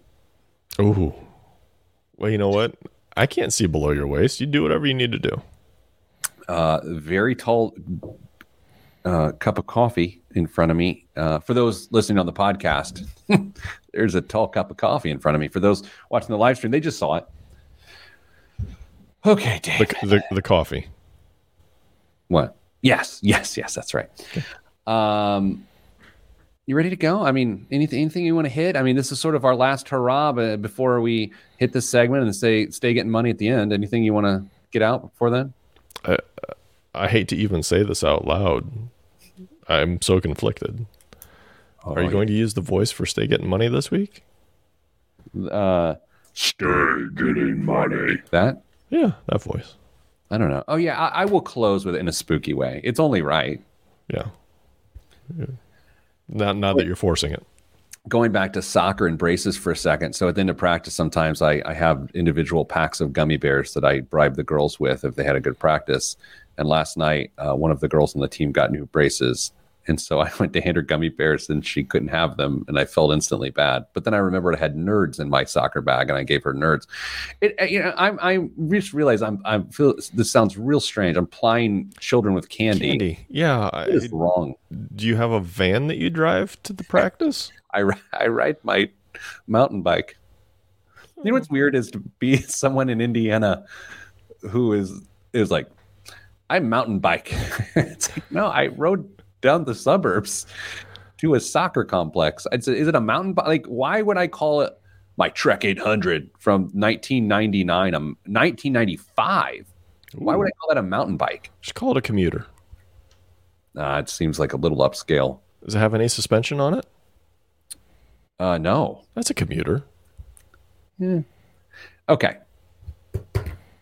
Ooh. Well, you know what? I can't see below your waist. You do whatever you need to do. Uh, very tall uh, cup of coffee in front of me. Uh, for those listening on the podcast, <laughs> there's a tall cup of coffee in front of me. For those watching the live stream, they just saw it. Okay, Dave. The, the, the coffee. What? Yes, yes, yes, that's right. Okay. Um, you ready to go? I mean, anything anything you want to hit? I mean, this is sort of our last hurrah before we hit this segment and stay stay getting money at the end. Anything you want to get out before then? I, I hate to even say this out loud. I'm so conflicted. Are you going to use the voice for stay getting money this week? Uh, Stay getting money. that Yeah, that voice. I don't know. Oh yeah, I, I will close with it in a spooky way. It's only right. Yeah. yeah. Not not that you're forcing it. going back to soccer and braces for a second. So at the end of practice, sometimes I, I have individual packs of gummy bears that I bribe the girls with if they had a good practice. And last night, uh, one of the girls on the team got new braces. And so I <laughs> went to hand her gummy bears and she couldn't have them. And I felt instantly bad. But then I remembered I had nerds in my soccer bag and I gave her nerds. It, uh, you know, I'm, I just realized I'm, I feel this sounds real strange. I'm plying children with candy. Candy. Yeah. I, It is wrong. do you have a van that you drive to the practice? <laughs> I, I ride my mountain bike. You know what's weird is to be <laughs> someone in Indiana who is is like, I mountain bike. <laughs> it's like, no, I rode down the suburbs to a soccer complex. I'd say, is it a mountain bike? Like, why would I call it my Trek 800 from 1999? Um, 1995. Why would I call that a mountain bike? Just call it a commuter. Uh, it seems like a little upscale. Does it have any suspension on it? Uh, no. That's a commuter. Yeah. Okay.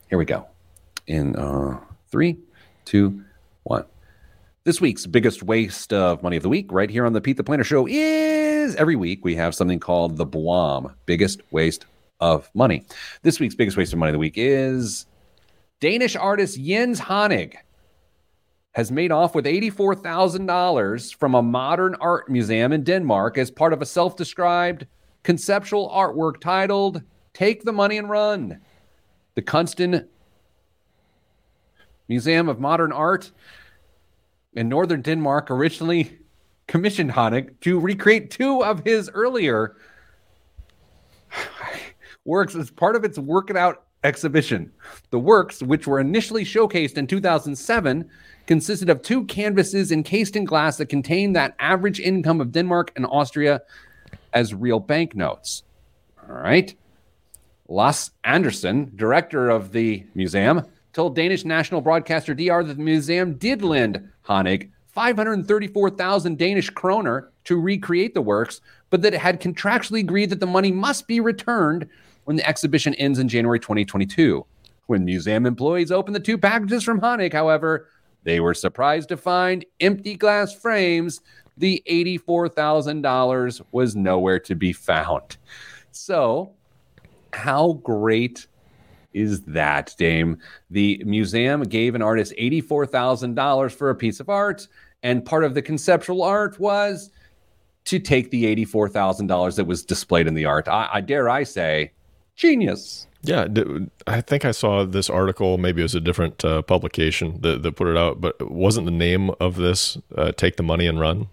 Here we go. In uh, three, two, one. This week's biggest waste of money of the week, right here on the Pete the Planner Show, is every week we have something called the BWAM, biggest waste of money. This week's biggest waste of money of the week is Danish artist Jens Haaning has made off with $84,000 from a modern art museum in Denmark as part of a self described conceptual artwork titled Take the Money and Run. The Kunsten Museum of Modern Art in northern Denmark originally commissioned Haaning to recreate two of his earlier works as part of its Work It Out exhibition. The works, which were initially showcased in 2007, consisted of two canvases encased in glass that contained that average income of Denmark and Austria as real banknotes. All right. Lasse Andersson, director of the museum, told Danish national broadcaster DR that the museum did lend Haaning 534,000 Danish kroner to recreate the works, but that it had contractually agreed that the money must be returned when the exhibition ends in January 2022. When museum employees opened the two packages from Haaning, however, they were surprised to find empty glass frames. The $84,000 was nowhere to be found. So, how great is that, Dame? The museum gave an artist $84,000 for a piece of art, and part of the conceptual art was to take the $84,000 that was displayed in the art. I, I dare I say, genius. Yeah, I think I saw this article. Maybe it was a different uh, publication that, that put it out, but wasn't the name of this uh, "Take the Money and Run"?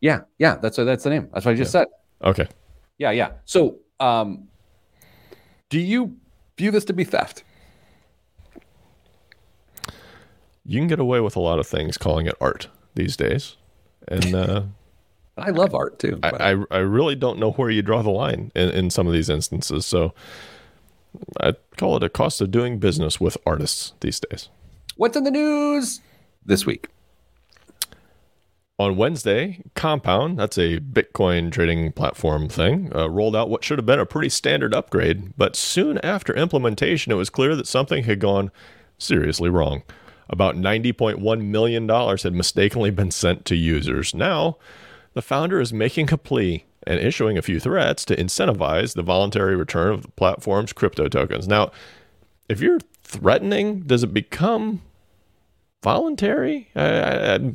Yeah, yeah, that's that's the name. That's what I just said. Okay, Yeah, yeah. So, um, do you view this to be theft? you can get away with a lot of things calling it art these days, and uh, <laughs> I love art too. I, I I really don't know where you draw the line in, in some of these instances. So I call it a cost of doing business with artists these days. What's in the news this week? On Wednesday, Compound, that's a Bitcoin trading platform thing, uh, rolled out what should have been a pretty standard upgrade. But soon after implementation, it was clear that something had gone seriously wrong. About $90.1 million had mistakenly been sent to users. Now, the founder is making a plea and issuing a few threats to incentivize the voluntary return of the platform's crypto tokens. Now, if you're threatening, does it become voluntary? I, I, I,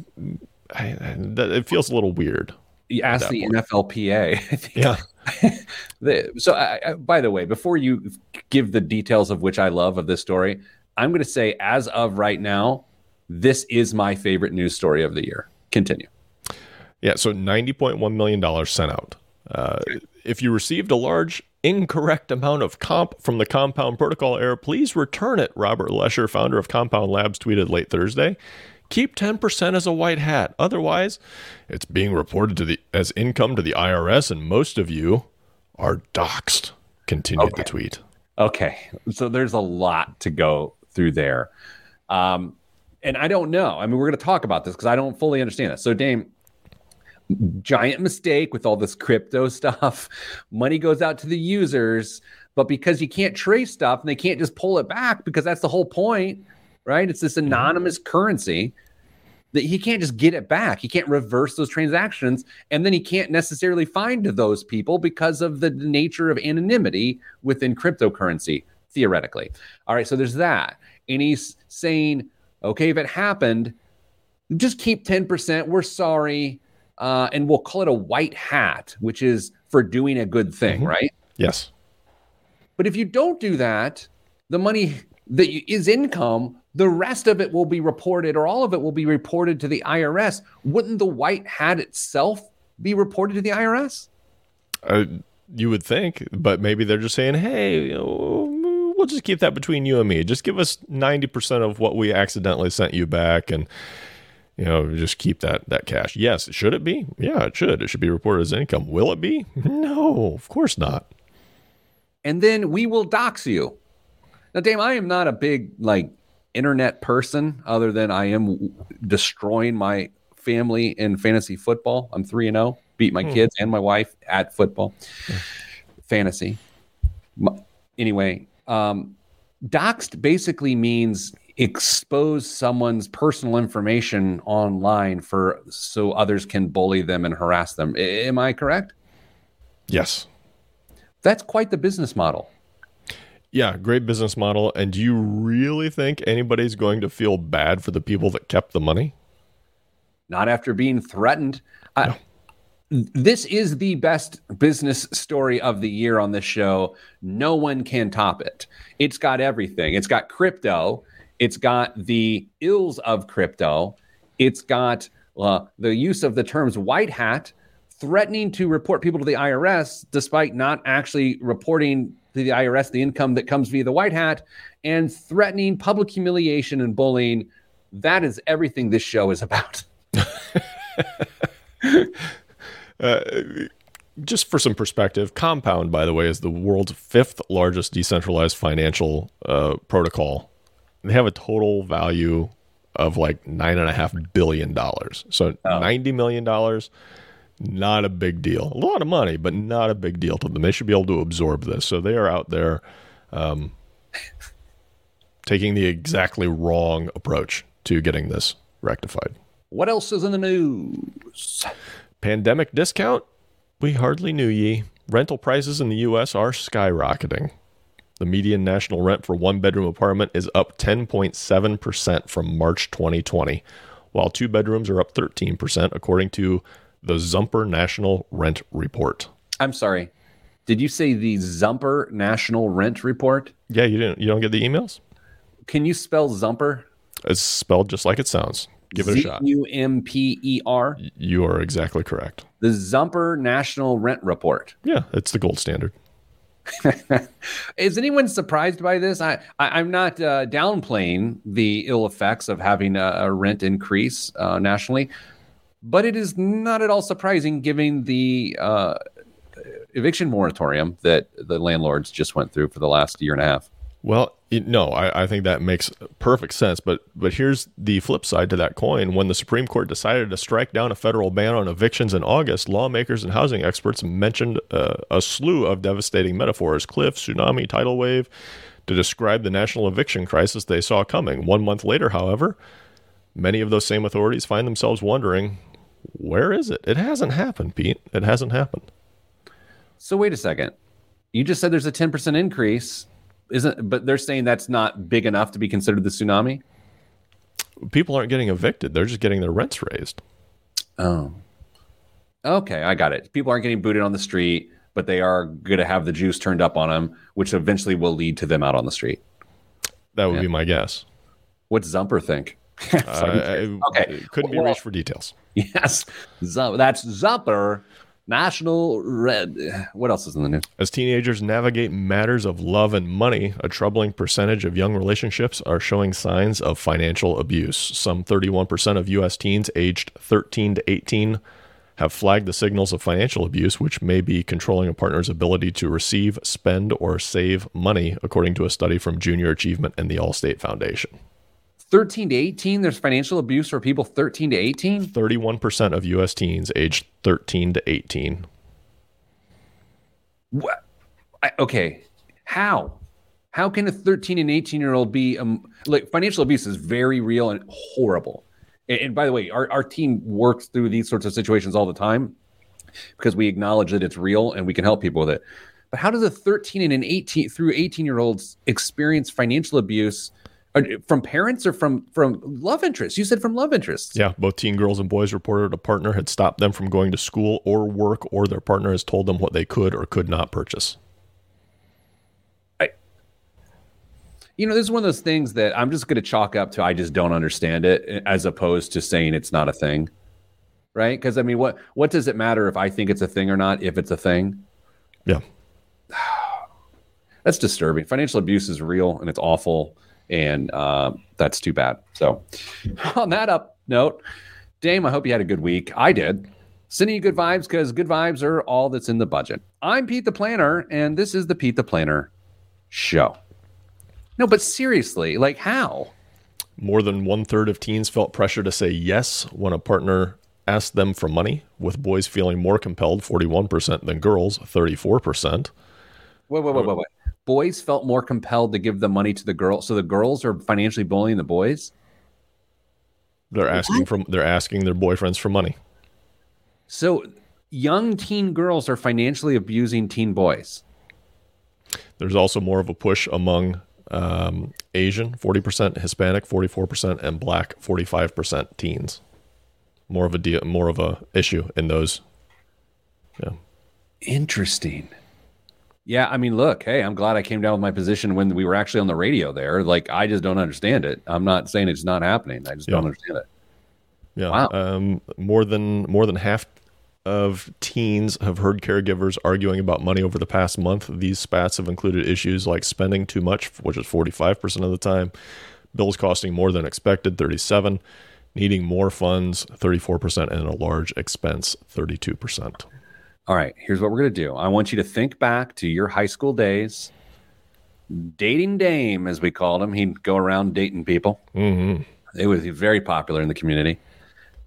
I, it feels a little weird. You ask the point. NFLPA. <laughs> I think Yeah. <laughs> The, so, I, I, by the way, before you give the details of which I love of this story, I'm going to say, as of right now, this is my favorite news story of the year. Continue. Yeah, so $90.1 million sent out. Uh, if you received a large incorrect amount of comp from the Compound Protocol error, please return it, Robert Leshner, founder of Compound Labs, tweeted late Thursday. Keep 10% as a white hat. Otherwise, it's being reported to the as income to the IRS, and most of you are doxxed, continued the tweet. Okay, so there's a lot to go through there, um, and I don't know. I mean, we're going to talk about this because I don't fully understand it. So, Dame, giant mistake with all this crypto <laughs> stuff. Money goes out to the users, but because you can't trace stuff and they can't just pull it back because that's the whole point, right? It's this anonymous currency that he can't just get it back. He can't reverse those transactions. And then he can't necessarily find those people because of the nature of anonymity within cryptocurrency, theoretically. All right, so there's that. And he's saying, okay, if it happened, just keep 10%. We're sorry. Uh, and we'll call it a white hat, which is for doing a good thing, Mhm. right? Yes. But if you don't do that, the money that you, is income, the rest of it will be reported, or all of it will be reported to the IRS. Wouldn't the white hat itself be reported to the IRS? Uh, you would think, but maybe they're just saying, "Hey, we'll just keep that between you and me. Just give us ninety percent of what we accidentally sent you back, and you know, just keep that that cash." Yes, should it be? Yeah, it should. It should be reported as income. Will it be? No, of course not. And then we will dox you. Now, Dame, I am not a big like internet person, other than I am destroying my family in fantasy football. I'm three and zero, beat my kids and my wife at football, fantasy. M- Anyway, um, doxed basically means expose someone's personal information online for so others can bully them and harass them. A- am I correct? Yes. That's quite the business model. Yeah, great business model. And do you really think anybody's going to feel bad for the people that kept the money? not after being threatened. I, This is the best business story of the year on this show. No one can top it. It's got everything. It's got crypto. It's got the ills of crypto. It's got uh, the use of the terms white hat, threatening to report people to the IRS despite not actually reporting to the IRS the income that comes via the white hat, and threatening public humiliation and bullying. That is everything this show is about. <laughs> <laughs> Uh, just for some perspective, Compound, by the way, is the world's fifth largest decentralized financial uh, protocol. They have a total value of like nine and a half billion dollars. So ninety million dollars, not a big deal. A lot of money, but not a big deal to them. They should be able to absorb this. So they are out there um, taking the exactly wrong approach to getting this rectified. What else is in the news? Pandemic discount? We hardly knew ye. Rental prices in the U.S. are skyrocketing. The median national rent for one bedroom apartment is up 10.7% from March 2020, while two bedrooms are up 13%, according to the Zumper National Rent Report. I'm sorry. Did you say the Zumper National Rent Report? Yeah, you didn't. You don't get the emails. Can you spell Zumper? It's spelled just like it sounds. Give it a shot. U M P E R. You are exactly correct. The Zumper National Rent Report. Yeah, it's the gold standard. <laughs> Is anyone surprised by this? I, I I'm not uh, downplaying the ill effects of having a, a rent increase uh, nationally, but it is not at all surprising given the uh, eviction moratorium that the landlords just went through for the last year and a half. Well, it, no, I, I think that makes perfect sense. But but here's the flip side to that coin. When the Supreme Court decided to strike down a federal ban on evictions in August, lawmakers and housing experts mentioned uh, a slew of devastating metaphors: cliff, tsunami, tidal wave, to describe the national eviction crisis they saw coming. One month later, however, many of those same authorities find themselves wondering, where is it? It hasn't happened, Pete. It hasn't happened. So wait a second. You just said there's a 10% increase, isn't but they're saying that's not big enough to be considered the tsunami? People aren't getting evicted; they're just getting their rents raised. Oh. Okay, I got it. People aren't getting booted on the street, but they are going to have the juice turned up on them, which eventually will lead to them out on the street. That would Yeah. be my guess. What's Zumper think? <laughs> Uh. Okay. couldn't be Well- reached for details. Yes, that's Zumper National Red. What else is in the news? As teenagers navigate matters of love and money, a troubling percentage of young relationships are showing signs of financial abuse. Some 31% of U.S. teens aged 13 to 18 have flagged the signals of financial abuse, which may be controlling a partner's ability to receive, spend, or save money, according to a study from Junior Achievement and the Allstate Foundation. 13 to 18, there's financial abuse for people 13 to 18. 31% of U.S. teens aged 13 to 18. What? I, okay, how? How can a 13 and 18 year old be um, like financial abuse is very real and horrible. And, and by the way, our, our team works through these sorts of situations all the time because we acknowledge that it's real and we can help people with it. But how does a 13 and an 18 through 18 year olds experience financial abuse from parents or from from love interests? You said from love interests. Yeah, both teen girls and boys reported a partner had stopped them from going to school or work, or their partner has told them what they could or could not purchase. I, you know, this is one of those things that I'm just going to chalk up to I just don't understand it, as opposed to saying it's not a thing, right? Because I mean, what what does it matter if I think it's a thing or not? If it's a thing, Yeah. <sighs> that's disturbing. Financial abuse is real and it's awful, and uh, that's too bad. So, on that up note, Dame, I hope you had a good week. I did. Sending you good vibes because good vibes are all that's in the budget. I'm Pete the Planner, and this is the Pete the Planner show. No, but seriously, like how? More than one third of teens felt pressure to say yes when a partner asked them for money, with boys feeling more compelled, 41%, than girls, 34%. Wait, wait, wait, wait, wait. Boys felt more compelled to give the money to the girl, so the girls are financially bullying the boys. They're asking from they're asking their boyfriends for money. So young teen girls are financially abusing teen boys. There's also more of a push among um, Asian, 40%, Hispanic, 44%, and Black, 45% teens. More of a deal, more of a issue in those. Yeah. Interesting. Yeah, I mean, look, hey, I'm glad I came down with my position when we were actually on the radio there. Like, I just don't understand it. I'm not saying it's not happening. I just don't understand it. Yeah. Wow. Um, more than more than half of teens have heard caregivers arguing about money over the past month. These spats have included issues like spending too much, which is 45% of the time, bills costing more than expected, 37, needing more funds, 34%, and a large expense, 32%. All right, here's what we're going to do. I want you to think back to your high school days. Dating Dame, as we called him, he'd go around dating people. hmm It was very popular in the community.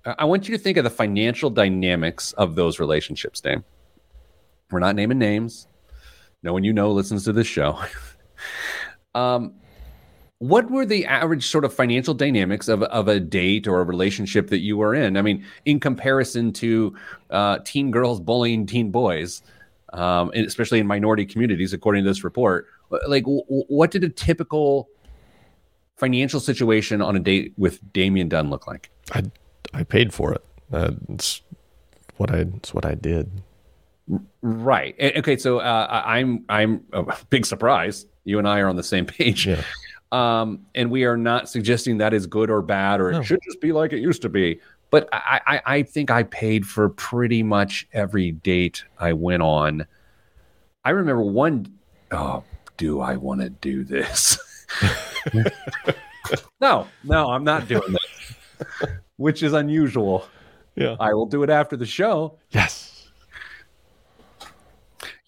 I I want you to think of the financial dynamics of those relationships, Dame. We're not naming names. No one you know listens to this show. <laughs> um, what were the average sort of financial dynamics of, of a date or a relationship that you were in? I mean, in comparison to uh, teen girls bullying teen boys, um, and especially in minority communities, according to this report, like w- what did a typical financial situation on a date with Damian Dunn look like? I, I paid for it. Uh, it's what I, it's what I did. Right. Okay. So uh, I'm I'm a <laughs> big surprise. You and I are on the same page. Yeah. Um, and we are not suggesting that is good or bad or No. it should just be like it used to be. But I, I, I think I paid for pretty much every date I went on. I remember one oh, do I want to do this? <laughs> no, no, I'm not doing this. <laughs> Which is unusual. Yeah. I will do it after the show. Yes.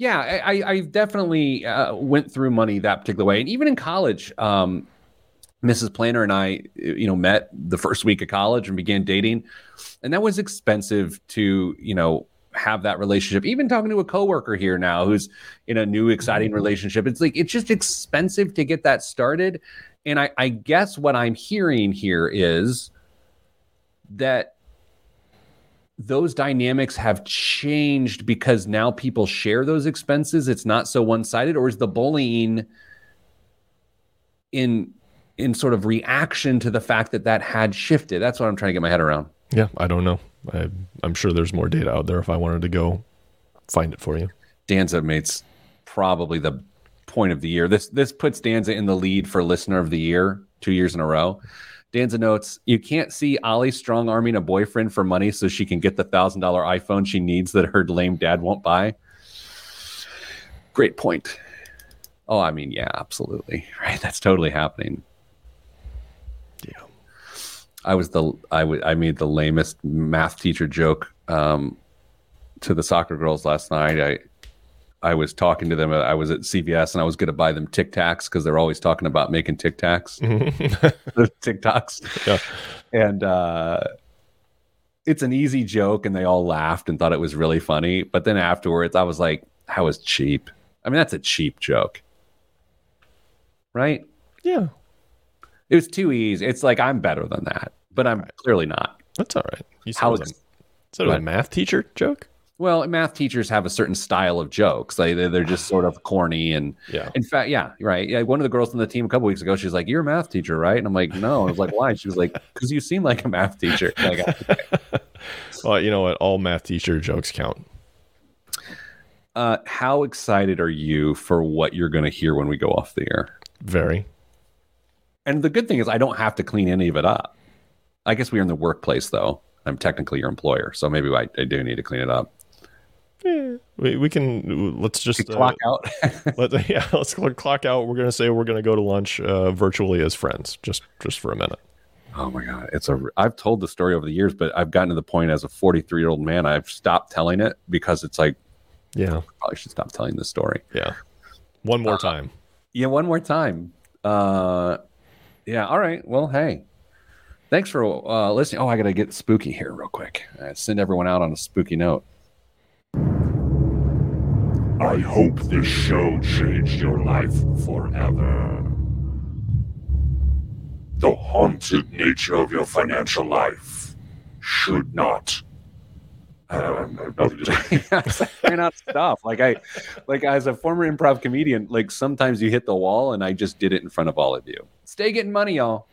Yeah, I, I- definitely uh, went through money that particular way, and even in college, um, Mrs. Planner and I, you know, met the first week of college and began dating, and that was expensive to, you know, have that relationship. Even talking to a coworker here now who's in a new exciting relationship, it's like it's just expensive to get that started. And I, I guess what I'm hearing here is that those dynamics have changed because now people share those expenses it's not so one-sided or is the bullying in in sort of reaction to the fact that that had shifted that's what i'm trying to get my head around Yeah. I don't know. I, I'm sure there's more data out there if I wanted to go find it for you. danza makes probably the point of the year this this puts danza in the lead for listener of the year two years in a row danza notes you can't see ollie strong arming a boyfriend for money so she can get the thousand dollar iphone she needs that her lame dad won't buy great point oh i mean yeah absolutely right that's totally happening Yeah. I was the I I made the lamest math teacher joke um, to the soccer girls last night. I I was talking to them. I was at CVS and I was going to buy them Tic Tacs because they're always talking about making Tic Tacs, <laughs> the TikToks. Yeah. And uh, it's an easy joke, and they all laughed and thought it was really funny. But then afterwards, I was like, "That was cheap." I mean, that's a cheap joke, right? yeah, It was too easy. It's like I'm better than that, but I'm clearly not. that's all right. You said How it was, a, it was a math teacher joke. Well, math teachers have a certain style of jokes. They they're, just sort of corny and Yeah. In fact, yeah, right. Yeah, one of the girls on the team a couple weeks ago, she's like, "You're a math teacher, right?" And I'm like, "No." I was like, "Why?" She was like, "Because you seem like a math teacher." <laughs> Like, <laughs> Well, you know what? All math teacher jokes count. uh, how excited are you for what you're going to hear when we go off the air? Very. And the good thing is, I don't have to clean any of it up. I guess we're in the workplace, though. I'm technically your employer, so maybe I, I do need to clean it up. We, we can. Let's just uh, Clock out. <laughs> Let, <laughs> yeah, let's clock out. We're gonna say we're gonna go to lunch uh, virtually as friends, just just for a minute. oh my god, it's a. I've told the story over the years, but I've gotten to the point as a 43 year old man, I've stopped telling it because it's like Yeah, probably should stop telling this story. yeah. One more time. Yeah, one more time. Uh, yeah. All right. Well, hey, thanks for uh, listening. Oh, I gotta get spooky here real quick. Uh, send everyone out on a spooky note. I hope this show changed your life forever. The haunted nature of your financial life should not. Um, Try not to <laughs> <laughs> stop. Like I, like as a former improv comedian, like sometimes you hit the wall, and I just did it in front of all of you. Stay getting money, y'all.